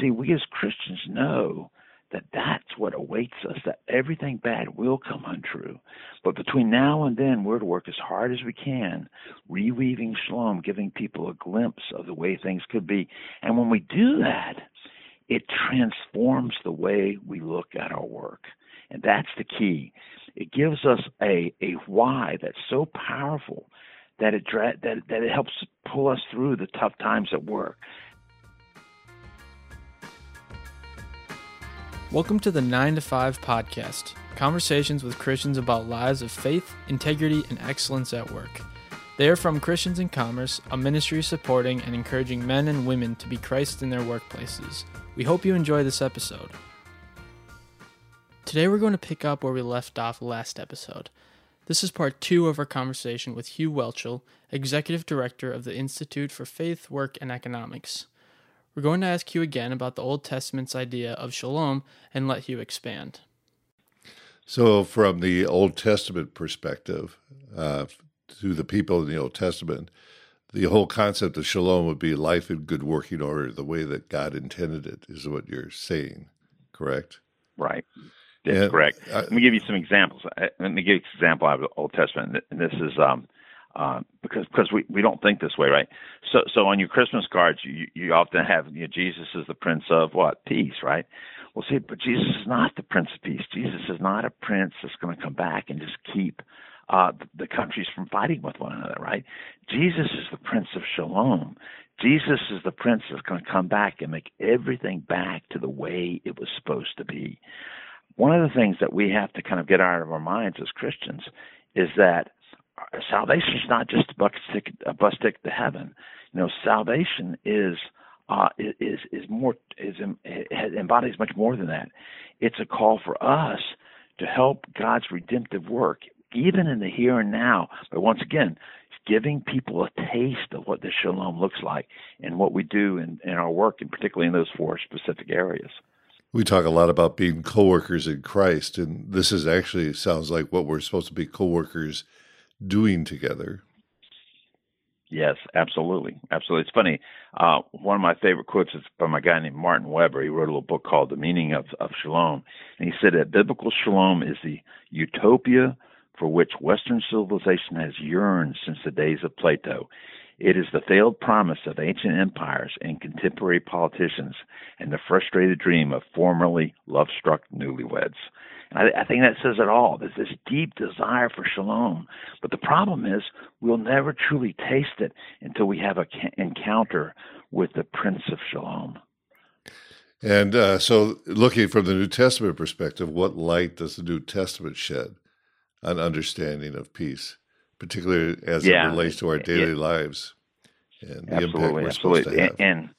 see, we as Christians know that that's what awaits us, that everything bad will come untrue. But between now and then, we're to work as hard as we can, reweaving shalom, giving people a glimpse of the way things could be. And when we do that, it transforms the way we look at our work. And that's the key. It gives us a, a why that's so powerful that it, that, that it helps pull us through the tough times at work. Welcome to the 9 to 5 podcast conversations with Christians about lives of faith, integrity, and excellence at work. They are from Christians in Commerce, a ministry supporting and encouraging men and women to be Christ in their workplaces. We hope you enjoy this episode. Today we're going to pick up where we left off last episode. This is part two of our conversation with Hugh Whelchel, Executive Director of the Institute for Faith, Work, and Economics. We're going to ask Hugh again about the Old Testament's idea of shalom and let Hugh expand. So, from the Old Testament perspective, uh, to the people in the Old Testament, the whole concept of shalom would be life in good working order, the way that God intended it, is what you're saying, correct? Right. That's and, correct. Uh, Let me give you some examples. Let me give you an example out of the Old Testament. And this is um, uh, because because we, we don't think this way, right? So so on your Christmas cards, you you often have you know, Jesus is the Prince of what peace, right? Well, see, but Jesus is not the Prince of Peace. Jesus is not a prince that's going to come back and just keep uh, the countries from fighting with one another, right? Jesus is the Prince of Shalom. Jesus is the Prince that's going to come back and make everything back to the way it was supposed to be. One of the things that we have to kind of get out of our minds as Christians is that salvation is not just a bus ticket, a bus ticket to heaven. You know, salvation is uh, is is more is embodies much more than that. It's a call for us to help God's redemptive work, even in the here and now. But once again, giving people a taste of what the shalom looks like and what we do in, in our work, and particularly in those four specific areas. We talk a lot about being co-workers in Christ, and this is actually sounds like what we're supposed to be co-workers doing together. Yes, absolutely, absolutely. It's funny. Uh, one of my favorite quotes is from a guy named Martin Weber. He wrote a little book called "The Meaning of, of Shalom," and he said that biblical shalom is the utopia for which Western civilization has yearned since the days of Plato. It is the failed promise of ancient empires and contemporary politicians, and the frustrated dream of formerly love-struck newlyweds. I, I think that says it all. There's this deep desire for shalom. But the problem is, we'll never truly taste it until we have an encounter with the Prince of Shalom. And uh, so, looking from the New Testament perspective, what light does the New Testament shed on understanding of peace, particularly as yeah. it relates to our daily yeah. lives and the absolutely, impact we're absolutely. supposed to have? And, and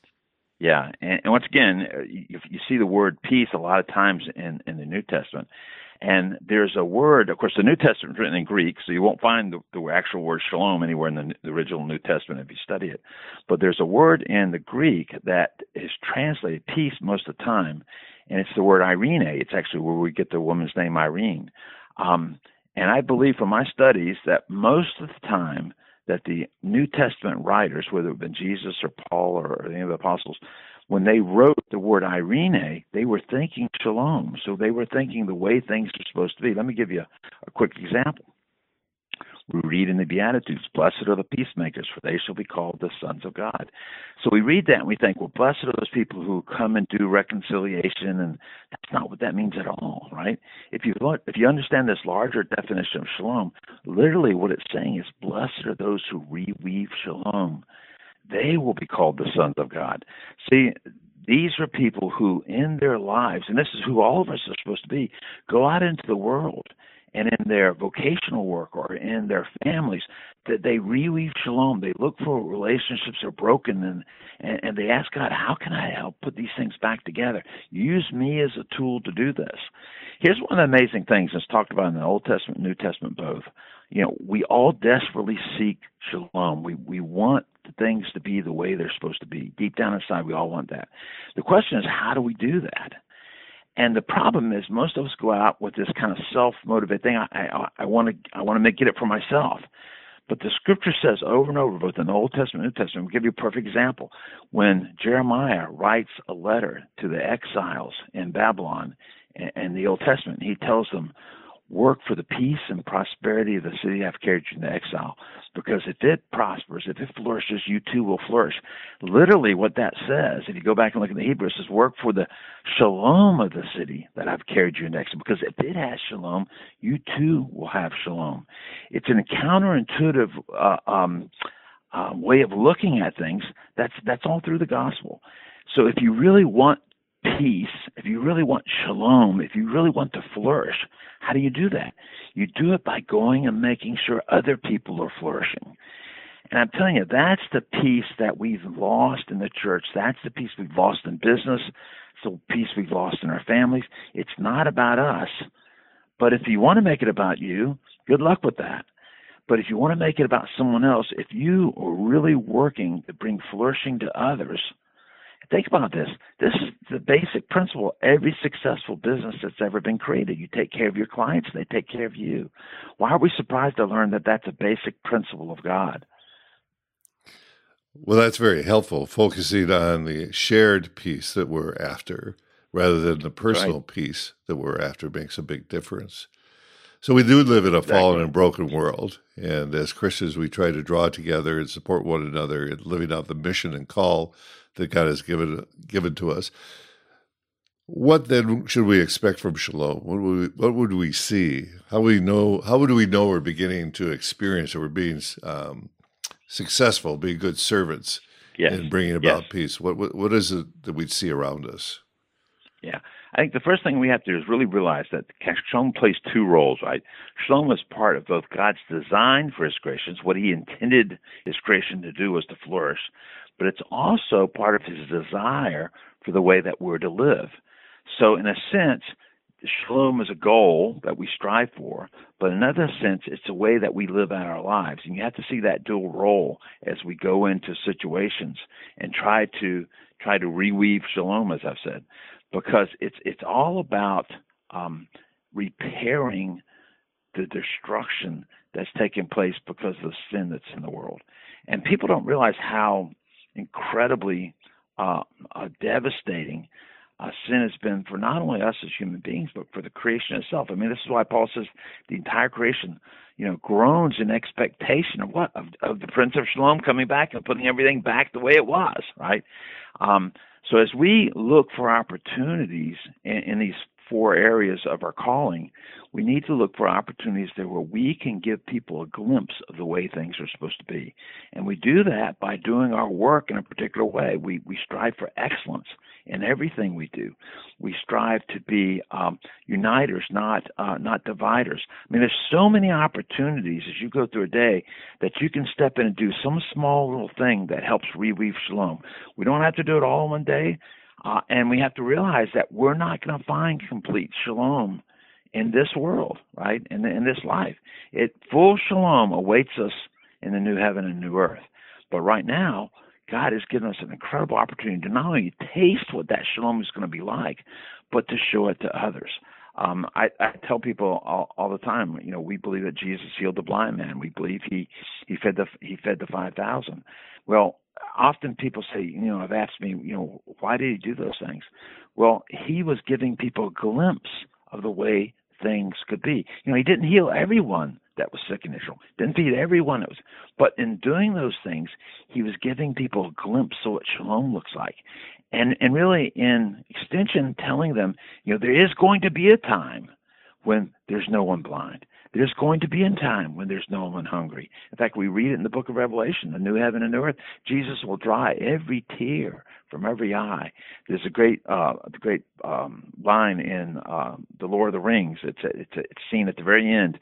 yeah, and, and once again, uh, you, you see the word peace a lot of times in, in the New Testament. And there's a word, of course, the New Testament is written in Greek, so you won't find the, the actual word shalom anywhere in the, the, original New Testament if you study it. But there's a word in the Greek that is translated peace most of the time, and it's the word Irene. It's actually where we get the woman's name Irene. Um, and I believe from my studies that most of the time that the New Testament writers, whether it have been Jesus or Paul or any of the apostles, when they wrote the word Irene, they were thinking shalom. So they were thinking the way things are supposed to be. Let me give you a, a quick example. We read in the Beatitudes, Blessed are the peacemakers, for they shall be called the sons of God. So we read that and we think, well, blessed are those people who come and do reconciliation, and that's not what that means at all, right? If you look, if you understand this larger definition of shalom, literally what it's saying is, blessed are those who reweave shalom. They will be called the sons of God. See, these are people who, in their lives, and this is who all of us are supposed to be, go out into the world and in their vocational work or in their families that they reweave shalom. They look for relationships that are broken and, and and they ask god how can i help put these things back together? Use me as a tool to do this. Here's one of the amazing things that's talked about in the old testament and new testament both. You know we all desperately seek shalom. We we want things to be the way they're supposed to be. Deep down inside we all want that. The question is how do we do that and the problem is, most of us go out with this kind of self-motivated thing. I, I, want to, I want to make get it for myself. But the scripture says over and over, both in the Old Testament and New Testament, I'll give you a perfect example. When Jeremiah writes a letter to the exiles in Babylon in the Old Testament, he tells them, work for the peace and prosperity of the city I've carried you into exile. Because if it prospers, if it flourishes, you too will flourish. Literally, what that says, if you go back and look at the Hebrew, it says, work for the shalom of the city that I've carried you into exile. Because if it has shalom, you too will have shalom. It's an counterintuitive uh, um, uh, way of looking at things. That's that's all through the gospel. So if you really want peace, if you really want shalom, if you really want to flourish, how do you do that? You do it by going and making sure other people are flourishing. And I'm telling you, that's the peace that we've lost in the church. That's the peace we've lost in business. It's the peace we've lost in our families. It's not about us. But if you want to make it about you, good luck with that. But if you want to make it about someone else, if you are really working to bring flourishing to others, Think about this. This is the basic principle. of Every successful business that's ever been created, you take care of your clients, they take care of you. Why are we surprised to learn that that's a basic principle of God? Well, that's very helpful, focusing on the shared peace that we're after rather than the personal right. peace that we're after makes a big difference. So we do live in a exactly. fallen and broken world, and as Christians, we try to draw together and support one another in living out the mission and call that God has given given to us. What then should we expect from Shalom? What would we, what would we see? How we know? How would we know we're beginning to experience or we're being um, successful, being good servants yes. in bringing about yes. peace? What, what what is it that we see around us? Yeah. I think the first thing we have to do is really realize that Shalom plays two roles, right? Shalom is part of both God's design for His creations, what He intended His creation to do was to flourish, but it's also part of his desire for the way that we're to live. So, in a sense, shalom is a goal that we strive for, but in another sense, it's a way that we live out our lives. And you have to see that dual role as we go into situations and try to try to reweave shalom, as I've said, because it's it's all about um, repairing the destruction that's taken place because of the sin that's in the world. And people don't realize how incredibly uh, uh, devastating uh, sin has been for not only us as human beings, but for the creation itself. I mean, this is why Paul says the entire creation, you know, groans in expectation of what of, of the Prince of Shalom coming back and putting everything back the way it was, right? Um, so as we look for opportunities in, in these four areas of our calling, we need to look for opportunities there where we can give people a glimpse of the way things are supposed to be. And we do that by doing our work in a particular way. We, we strive for excellence in everything we do. We strive to be um, uniters, not uh, not dividers. I mean, there's so many opportunities as you go through a day that you can step in and do some small little thing that helps reweave shalom. We don't have to do it all in one day. Uh, and we have to realize that we're not going to find complete shalom in this world, right? In, in this life. It full shalom awaits us in the new heaven and new earth. But right now, God has given us an incredible opportunity to not only taste what that shalom is going to be like, but to show it to others. Um, I, I tell people all, all the time, you know, we believe that Jesus healed the blind man. We believe he he fed the he fed the five thousand. Well, often people say, you know, I've asked me, you know, why did he do those things? Well, he was giving people a glimpse of the way things could be. You know, he didn't heal everyone that was sick in Israel, didn't feed everyone that was, but in doing those things, he was giving people a glimpse of what shalom looks like, and and really in extension telling them, you know, there is going to be a time when there's no one blind. There's going to be a time when there's no one hungry. In fact, we read it in the book of Revelation, the new heaven and new earth. Jesus will dry every tear from every eye. There's a great, uh, great um, line in uh, the Lord of the Rings. It's a, it's, a, it's seen at the very end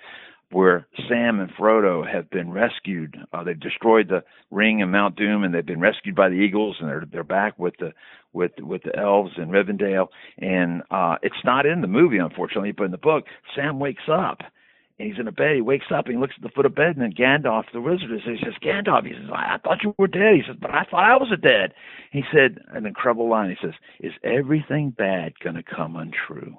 where Sam and Frodo have been rescued. Uh, they've destroyed the ring in Mount Doom, and they've been rescued by the eagles, and they're they're back with the with with the elves in Rivendell. And uh, it's not in the movie, unfortunately, but in the book, Sam wakes up. And he's in a bed. He wakes up and he looks at the foot of bed, and then Gandalf, the wizard, says, he says, Gandalf, he says, I thought you were dead. He says, but I thought I was dead. He said, an incredible line. He says, Is everything bad going to come untrue?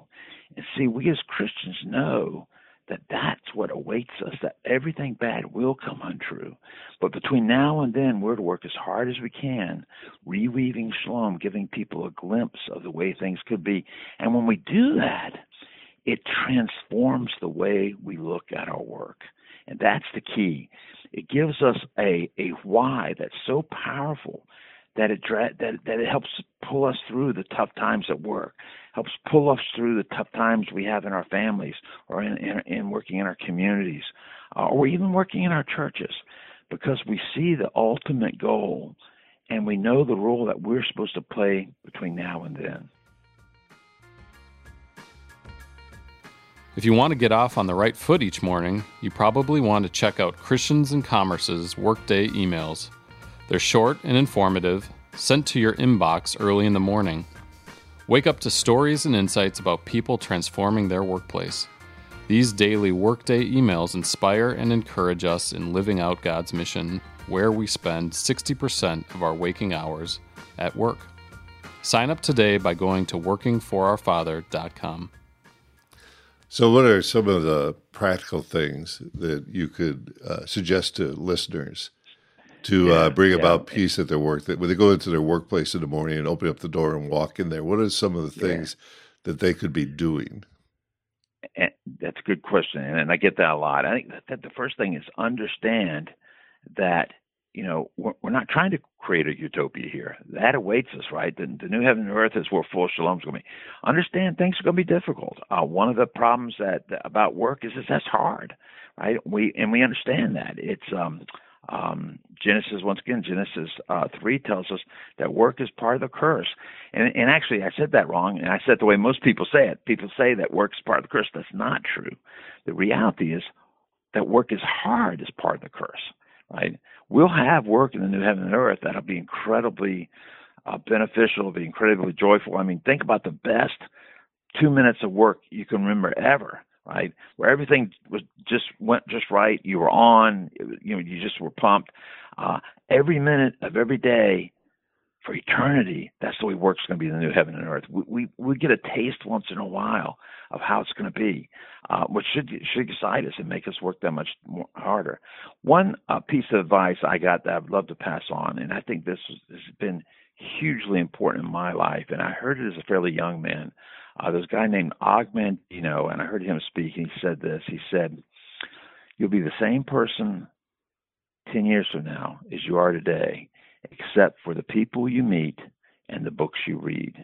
And see, we as Christians know that that's what awaits us, that everything bad will come untrue. But between now and then, we're to work as hard as we can, reweaving shalom, giving people a glimpse of the way things could be. And when we do that, it transforms the way we look at our work. And that's the key. It gives us a, a why that's so powerful that it that that it helps pull us through the tough times at work, helps pull us through the tough times we have in our families or in in, in working in our communities, uh, or even working in our churches, because we see the ultimate goal, and we know the role that we're supposed to play between now and then. If you want to get off on the right foot each morning, you probably want to check out Christians and Commerce's Workday emails. They're short and informative, sent to your inbox early in the morning. Wake up to stories and insights about people transforming their workplace. These daily Workday emails inspire and encourage us in living out God's mission, where we spend 60% of our waking hours at work. Sign up today by going to workingforourfather.com. So, what are some of the practical things that you could uh, suggest to listeners to uh, yeah, uh, bring yeah. about peace at their work? That when they go into their workplace in the morning and open up the door and walk in there, what are some of the things yeah. that they could be doing? And that's a good question, and I get that a lot. I think that the first thing is understand that you know, we're, we're not trying to create a utopia here. That awaits us, right? The, the new heaven and earth is where full shalom is going to be. Understand things are going to be difficult. Uh, one of the problems that about work is that that's hard, right? We and we understand that it's um, um, Genesis once again Genesis uh, three tells us that work is part of the curse. And, and actually, I said that wrong, and I said the way most people say it. People say that work is part of the curse. That's not true. The reality is that work is hard is part of the curse right? We'll have work in the new heaven and earth that'll be incredibly uh, beneficial, be incredibly joyful. I mean, think about the best two minutes of work you can remember ever, right? Where everything was just went just right. You were on, you know, you just were pumped. Uh, every minute of every day for eternity, that's the way work's going to be in the new heaven and earth. We, we, we get a taste once in a while of how it's going to be, uh, which should should excite us and make us work that much more harder. One uh, piece of advice I got that I'd love to pass on, and I think this, has been hugely important in my life, and I heard it as a fairly young man. Uh, there's a guy named Og Mandino, and I heard him speak, and he said this. He said, "You'll be the same person ten years from now as you are today." Except for the people you meet and the books you read.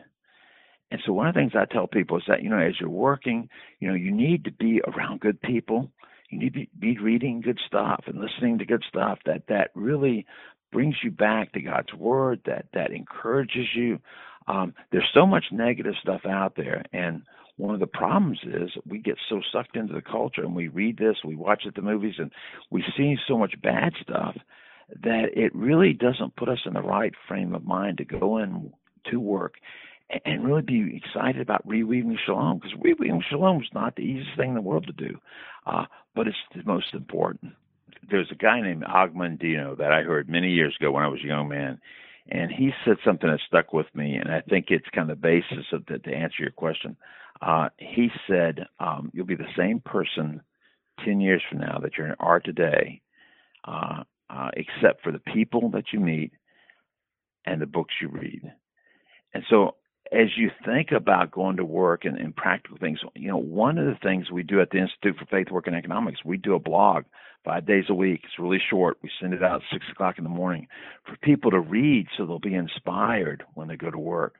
And so one of the things I tell people is that, you know, as you're working, you know, you need to be around good people. You need to be reading good stuff and listening to good stuff that that really brings you back to God's word, that that encourages you. Um, there's so much negative stuff out there, and one of the problems is we get so sucked into the culture and we read this, we watch it the movies, and we see so much bad stuff that it really doesn't put us in the right frame of mind to go in to work and really be excited about reweaving shalom because reweaving shalom is not the easiest thing in the world to do, uh, but it's the most important. There's a guy named Og Mandino that I heard many years ago when I was a young man, and he said something that stuck with me, and I think it's kind of the basis of the, to answer your question. Uh, he said, um, "You'll be the same person ten years from now that you are today." Uh, uh, except for the people that you meet and the books you read. And so, as you think about going to work and, and practical things, you know, one of the things we do at the Institute for Faith, Work, and Economics, we do a blog five days a week. It's really short. We send it out at six o'clock in the morning for people to read so they'll be inspired when they go to work.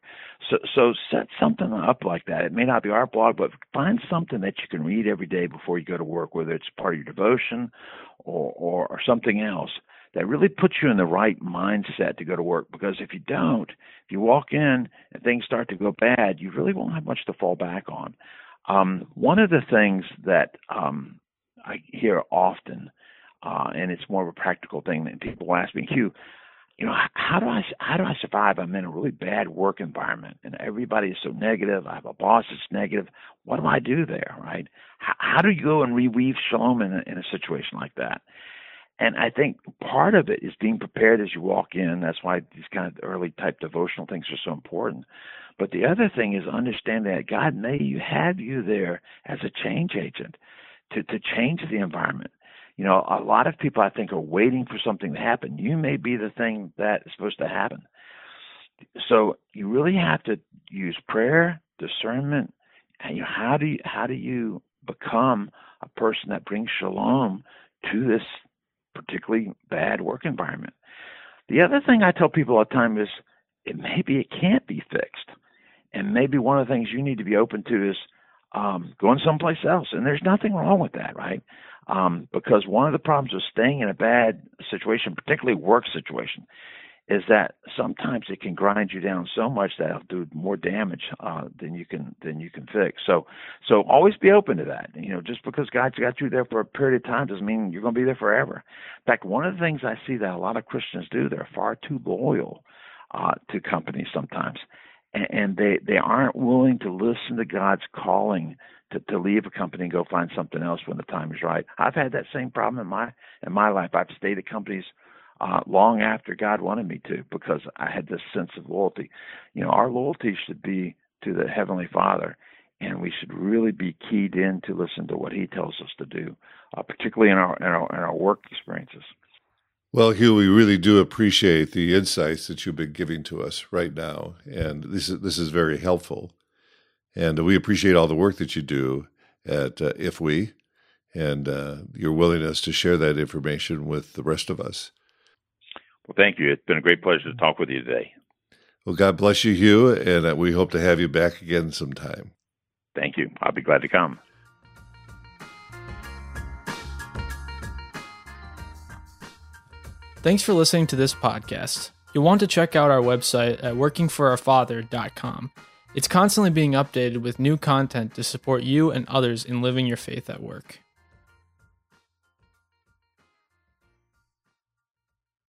So, so set something up like that. It may not be our blog, but find something that you can read every day before you go to work, whether it's part of your devotion or, or, or something else that really puts you in the right mindset to go to work. Because if you don't, if you walk in and things start to go bad, you really won't have much to fall back on. Um, one of the things that um, I hear often, uh, and it's more of a practical thing that people ask me, Hugh, you know, how do I how do I survive? I'm in a really bad work environment, and everybody is so negative. I have a boss that's negative. What do I do there, right? How, how do you go and reweave shalom in a, in a situation like that? And I think part of it is being prepared as you walk in. That's why these kind of early type devotional things are so important. But the other thing is understanding that God may you have you there as a change agent to, to change the environment. You know, a lot of people I think are waiting for something to happen. You may be the thing that is supposed to happen. So you really have to use prayer, discernment, and you know, how do you how do you become a person that brings shalom to this particularly bad work environment? The other thing I tell people all the time is it maybe it can't be fixed. And maybe one of the things you need to be open to is um, going someplace else. And there's nothing wrong with that, right? Um, because one of the problems with staying in a bad situation, particularly work situation, is that sometimes it can grind you down so much that it'll do more damage uh, than you can than you can fix. So so always be open to that. You know, just because God's got you there for a period of time doesn't mean you're going to be there forever. In fact, one of the things I see that a lot of Christians do, they're far too loyal uh, to companies sometimes, and, and they they aren't willing to listen to God's calling to, to leave a company and go find something else when the time is right. I've had that same problem in my in my life. I've stayed at companies uh, long after God wanted me to because I had this sense of loyalty. You know, our loyalty should be to the Heavenly Father, and we should really be keyed in to listen to what He tells us to do, uh, particularly in our, in our in our work experiences. Well, Hugh, we really do appreciate the insights that you've been giving to us right now, and this is this is very helpful. And we appreciate all the work that you do at uh, IFWE and uh, your willingness to share that information with the rest of us. Well, thank you. It's been a great pleasure to talk with you today. Well, God bless you, Hugh, and uh, we hope to have you back again sometime. Thank you. I'll be glad to come. Thanks for listening to this podcast. You'll want to check out our website at workingforourfather.com. It's constantly being updated with new content to support you and others in living your faith at work.